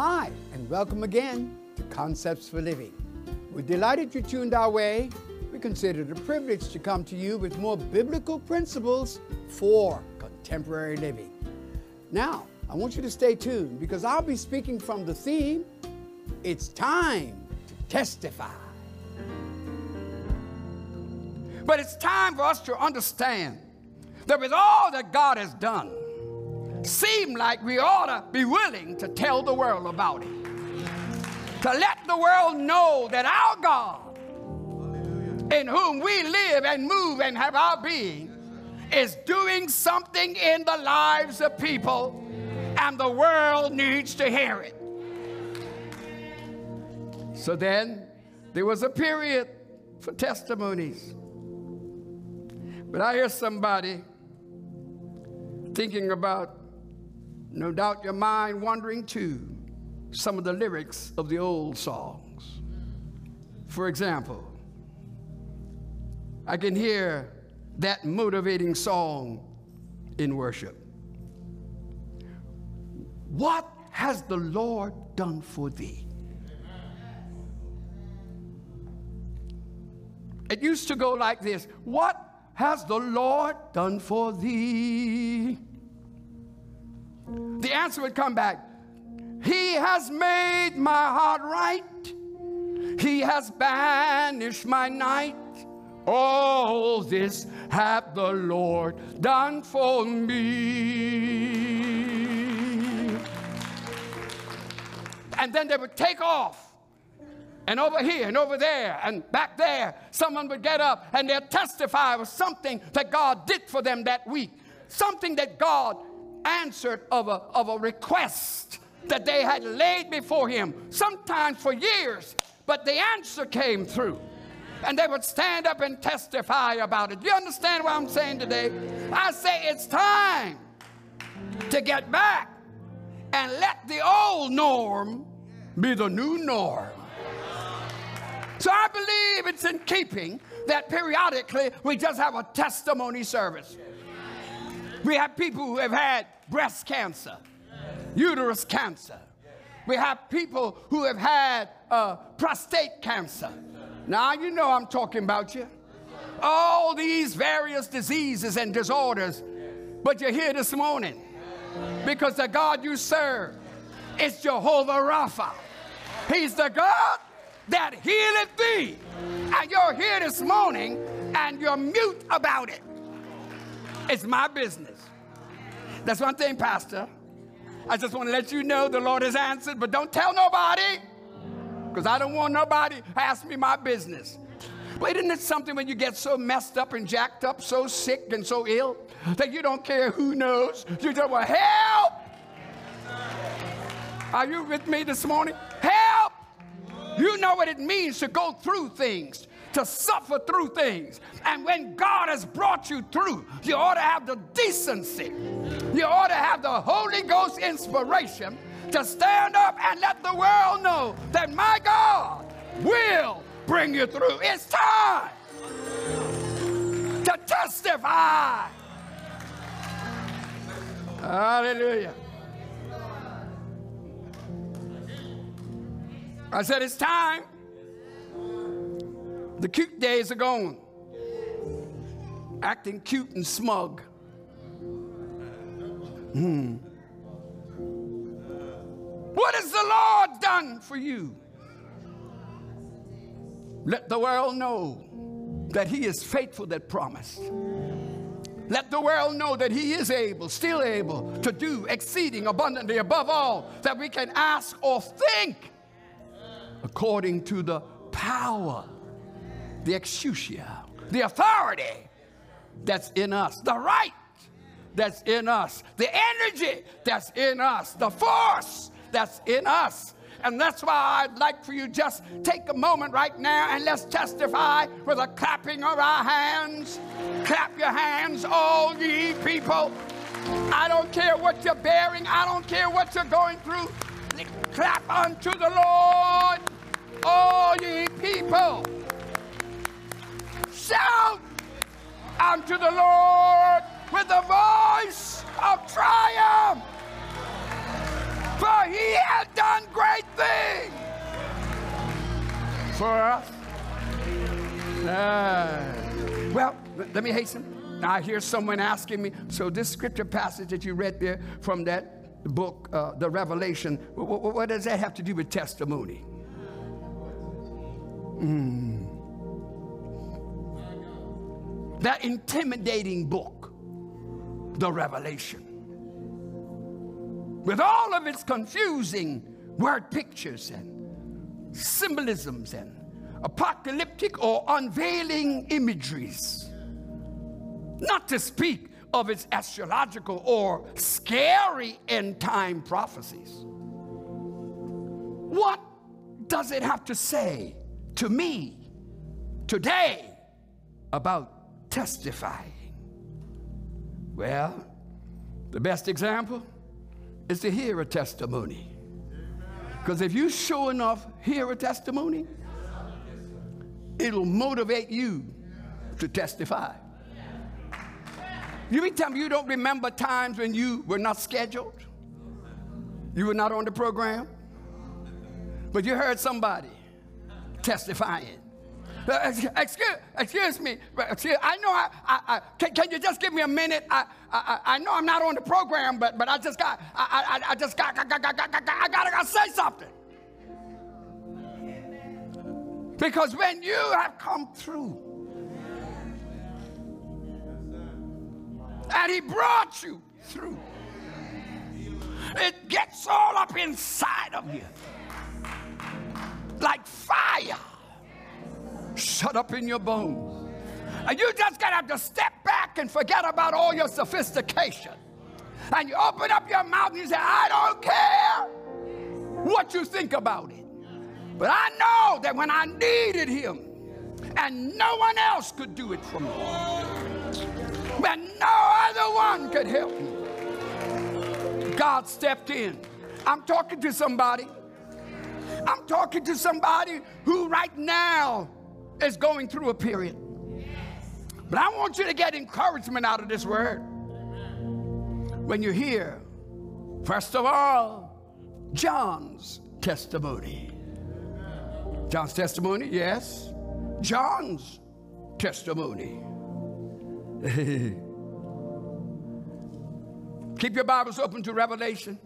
Hi, and welcome again to Concepts for Living. We're delighted you tuned our way. We consider it a privilege to come to you with more biblical principles for contemporary living. Now, I want you to stay tuned because I'll be speaking from the theme It's Time to Testify. But it's time for us to understand that with all that God has done, seem like we ought to be willing to tell the world about it. To let the world know that our God, in whom we live and move and have our being, is doing something in the lives of people, and the world needs to hear it. So then, there was a period for testimonies. But I hear somebody thinking about no doubt your mind wandering to some of the lyrics of the old songs. For example, I can hear that motivating song in worship. What has the Lord done for thee? It used to go like this What has the Lord done for thee? The answer would come back He has made my heart right, He has banished my night. All this hath the Lord done for me. And then they would take off. And over here and over there and back there, someone would get up and they'd testify of something that God did for them that week. Something that God answered of a, of a request that they had laid before him, sometimes for years, but the answer came through. And they would stand up and testify about it. Do you understand what I'm saying today? I say it's time to get back and let the old norm be the new norm. So I believe it's in keeping that periodically we just have a testimony service. We have people who have had breast cancer, uterus cancer. We have people who have had uh, prostate cancer. Now, you know I'm talking about you. All these various diseases and disorders. But you're here this morning because the God you serve is Jehovah Rapha. He's the God that healeth thee. And you're here this morning and you're mute about it. It's my business. That's one thing, Pastor. I just want to let you know the Lord has answered, but don't tell nobody because I don't want nobody ask me my business. But isn't it something when you get so messed up and jacked up, so sick and so ill that you don't care who knows? You just want help. Are you with me this morning? Help! You know what it means to go through things to suffer through things. And when God has brought you through, you ought to have the decency, you ought to have the Holy Ghost inspiration to stand up and let the world know that my God will bring you through. It's time to testify. Hallelujah. I said, it's time. The cute days are gone. Acting cute and smug. Hmm. What has the Lord done for you? Let the world know that He is faithful that promised. Let the world know that He is able, still able, to do exceeding abundantly above all that we can ask or think according to the power the exousia, the authority that's in us, the right that's in us, the energy that's in us, the force that's in us. And that's why I'd like for you just take a moment right now and let's testify with a clapping of our hands. Clap your hands, all ye people. I don't care what you're bearing, I don't care what you're going through. Clap unto the Lord, all ye people shout unto the Lord with the voice of triumph. For he hath done great things for us. Uh, well, let me hasten. I hear someone asking me, so this scripture passage that you read there from that book, uh, the Revelation, what, what, does that have to do with testimony? Mm. That intimidating book, the Revelation, with all of its confusing word pictures and symbolisms and apocalyptic or unveiling imageries. Not to speak of its eschatological or scary end time prophecies. What does it have to say to me today about testifying? Well, the best example is to hear a testimony. Because if you sure enough hear a testimony, it'll motivate you to testify. You mean tell me you don't remember times when you were not scheduled? You were not on the program? But you heard somebody testifying. Excuse, excuse me. Excuse, I know I, I, I can, can, you just give me a minute? I, I, I know I'm not on the program, but, but I just got, I, I, I just got, got, got, got, got, I gotta, gotta say something. Because when you have come through, and he brought you through, it gets all up inside of you like fire shut up in your bones. And you just gotta have to step back and forget about all your sophistication. And you open up your mouth and you say, I don't care what you think about it. But I know that when I needed him, and no one else could do it for me, when no other one could help me, God stepped in. I'm talking to somebody. I'm talking to somebody who right now is going through a period. But I want you to get encouragement out of this word. When you hear, first of all, John's testimony. John's testimony, yes. John's testimony. Keep your Bibles open to Revelation.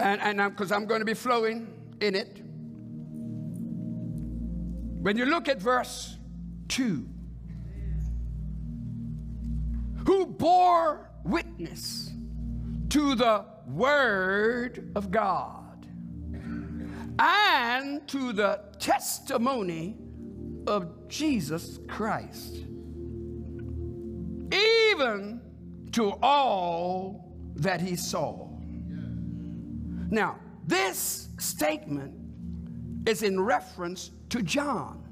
And because I'm going to be flowing in it. When you look at verse 2, who bore witness to the word of God and to the testimony of Jesus Christ, even to all that he saw. Now, this statement is in reference to John,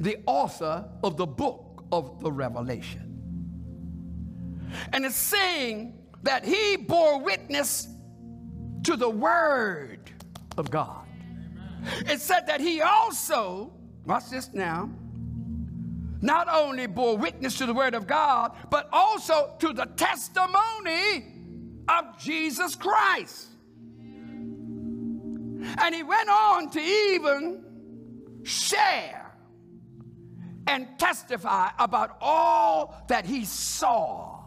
the author of the book of the Revelation. And it's saying that he bore witness to the word of God. It said that he also, watch this now, not only bore witness to the word of God, but also to the testimony of Jesus Christ. And he went on to even share and testify about all that he saw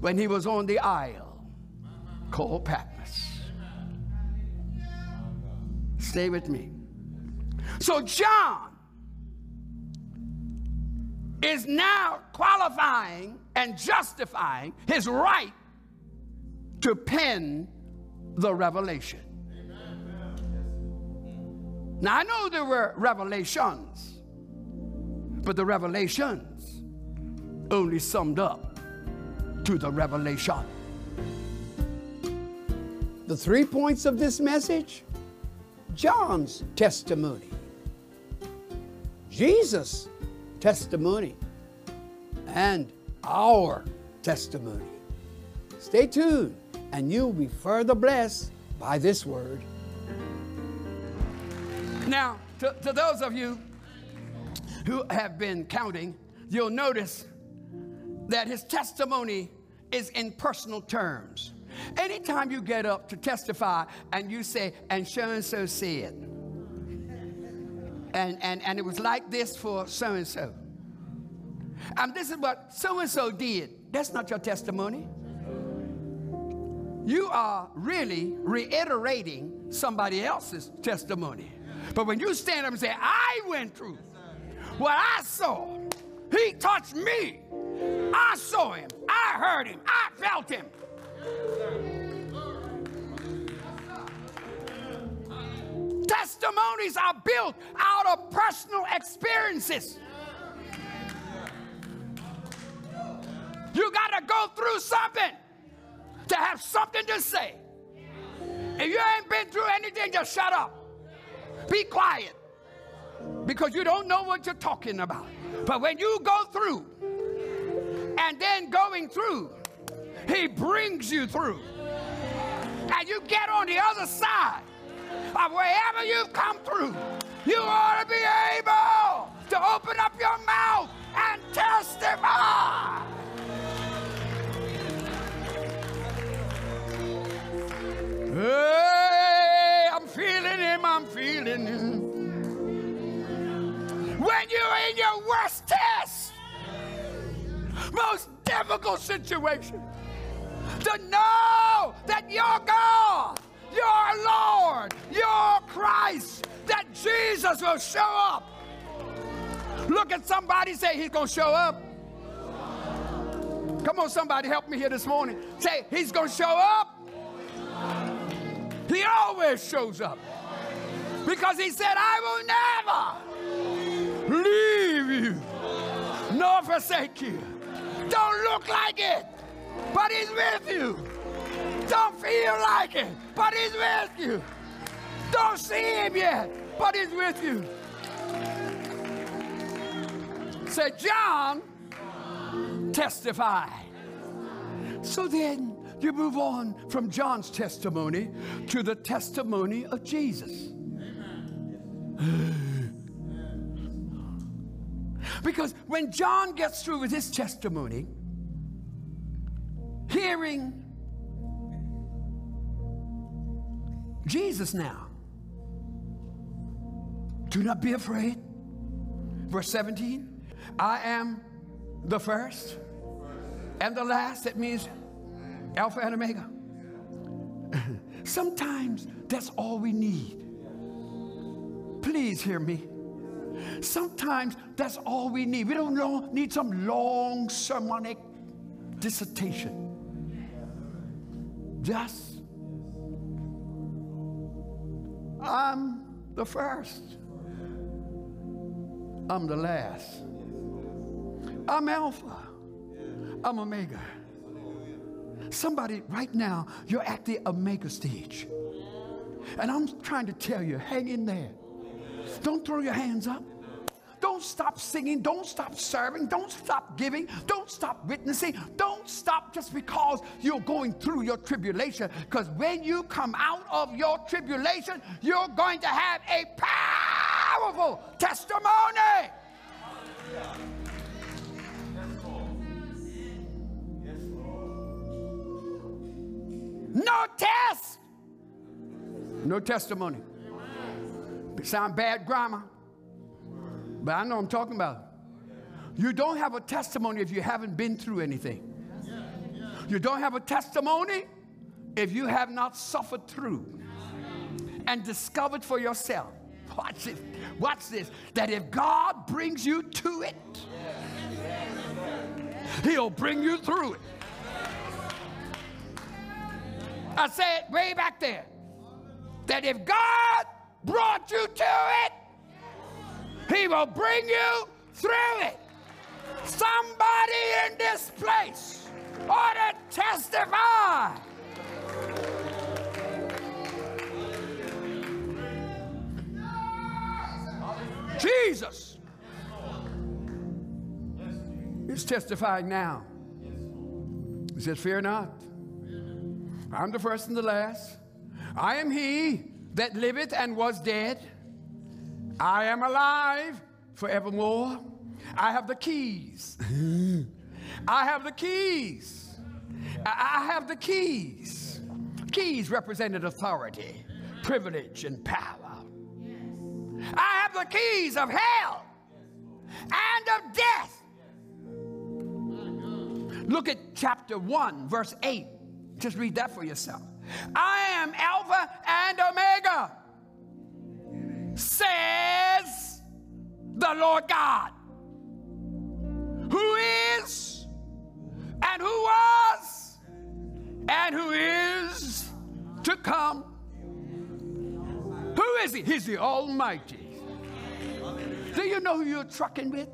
when he was on the isle called Patmos. Stay with me. So, John is now qualifying and justifying his right to pen the revelation. Now, I know there were revelations, but the revelations only summed up to the revelation. The three points of this message John's testimony, Jesus' testimony, and our testimony. Stay tuned, and you'll be further blessed by this word. Now, to, to those of you who have been counting, you'll notice that his testimony is in personal terms. Anytime you get up to testify and you say, and so and so said, And, and, and it was like this for so and so. And this is what so and so did. That's not your testimony. You are really reiterating somebody else's testimony. But when you stand up and say, I went through what I saw, he touched me, I saw him, I heard him, I felt him. Testimonies are built out of personal experiences. You got to go through something to have something to say. If you ain't been through anything, just shut up. Be quiet. Because you don't know what you're talking about. But when you go through, and then going through, He brings you through. And you get on the other side of wherever you've come through. You ought to be able to open up your mouth and testify. Hey, Him. When you're in your worst test, most difficult situation, to know that your God, your Lord, your Christ, that Jesus will show up. Look at somebody say, He's going to show up. Come on, somebody, help me here this morning. Say, He's going to show up. He always shows up. Because he said, I will never leave you nor forsake you. Don't look like it, but he's with you. Don't feel like it, but he's with you. Don't see him yet, but he's with you. Say, John testified. So then, you move on from John's testimony to the testimony of Jesus. because when John gets through with his testimony, hearing Jesus now, do not be afraid. Verse 17, I am the first and the last. That means Alpha and Omega. Sometimes that's all we need. Please hear me. Sometimes that's all we need. We don't know, need some long sermonic dissertation. Just, I'm the first. I'm the last. I'm Alpha. I'm Omega. Somebody right now, you're at the omega stage. And I'm trying to tell you, hang in there. Don't throw your hands up. Don't stop singing. Don't stop serving. Don't stop giving. Don't stop witnessing. Don't stop just because you're going through your tribulation. Because when you come out of your tribulation, you're going to have a powerful testimony. No test. No testimony. It sound bad grammar, but I know I'm talking about. You don't have a testimony if you haven't been through anything. You don't have a testimony if you have not suffered through and discovered for yourself. Watch this. Watch this. That if God brings you to it, He'll bring you through it. I said way back there that if God brought you to it, He will bring you through it. Somebody in this place ought to testify. Jesus is testifying now. He says, Fear not. I'm the first and the last. I am he that liveth and was dead. I am alive forevermore. I have the keys. I have the keys. I have the keys. Keys represented authority, privilege, and power. I have the keys of hell and of death. Look at chapter 1, verse 8. Just read that for yourself. I am Alpha and Omega, says the Lord God, who is and who was and who is to come. Who is he? He's the Almighty. Do you know who you're trucking with?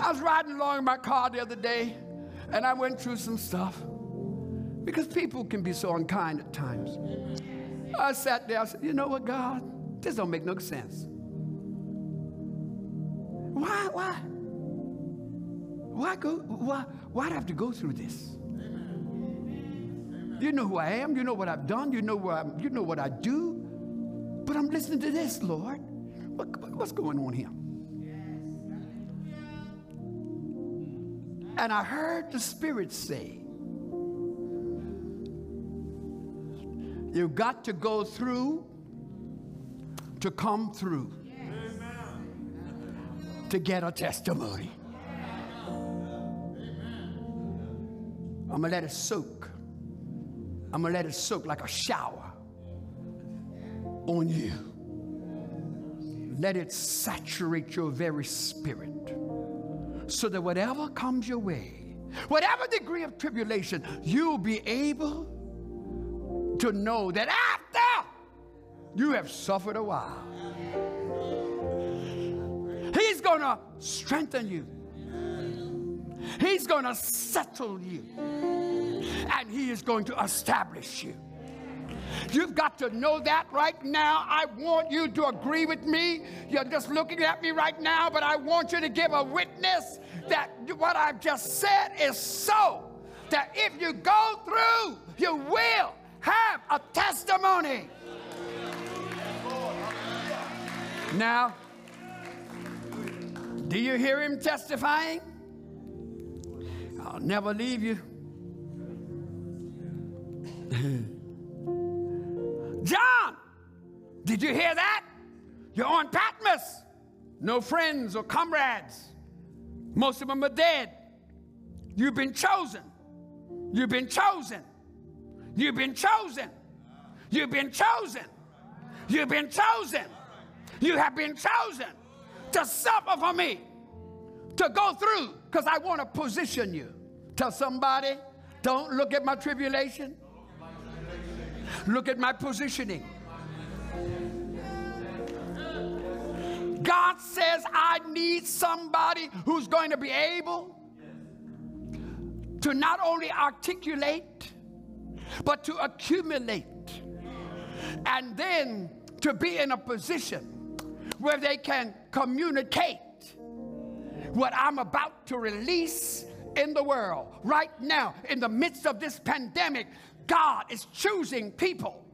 I was riding along in my car the other day and I went through some stuff because people can be so unkind at times. I sat there, I said, You know what, God? This don't make no sense. Why, why? Why go why why'd I have to go through this? You know who I am, you know what I've done, you know where I'm, you know what I do. But I'm listening to this, Lord. What, what's going on here? And I heard the Spirit say, You've got to go through to come through to get a testimony. I'm going to let it soak. I'm going to let it soak like a shower on you. Let it saturate your very spirit so that whatever comes your way, whatever degree of tribulation, you'll be able to know that after you have suffered a while, He's going to strengthen you. He's going to settle you. And He is going to establish you. You've got to know that right now. I want you to agree with me. You're just looking at me right now, but I want you to give a witness that what I've just said is so. That if you go through, you will have a testimony. Now, do you hear him testifying? I'll never leave you. John, did you hear that? You're on Patmos. No friends or comrades. Most of them are dead. You've been chosen. You've been chosen. You've been chosen. You've been chosen. You've been chosen. You have been chosen to suffer for me, to go through, because I want to position you. Tell somebody, don't look at my tribulation. Look at my positioning. God says, I need somebody who's going to be able to not only articulate, but to accumulate. And then to be in a position where they can communicate what I'm about to release in the world right now in the midst of this pandemic. God is choosing people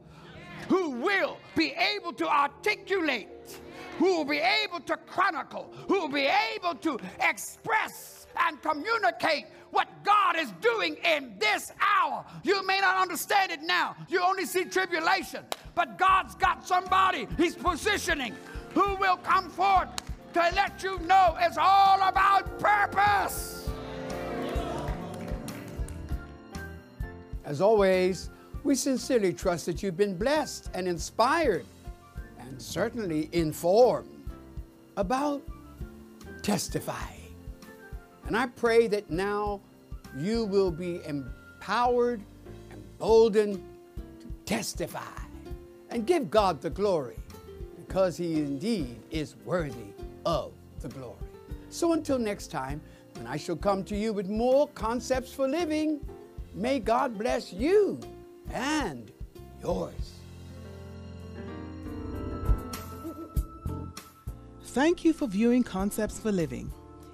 who will be able to articulate, who will be able to chronicle, who will be able to express and communicate what God is doing in this hour. You may not understand it now, you only see tribulation, but God's got somebody He's positioning who will come forth to let you know it's all about purpose. As always, we sincerely trust that you've been blessed and inspired and certainly informed about testifying. And I pray that now you will be empowered, emboldened to testify and give God the glory because He indeed is worthy of the glory. So until next time, when I shall come to you with more concepts for living, May God bless you and yours. Thank you for viewing Concepts for Living.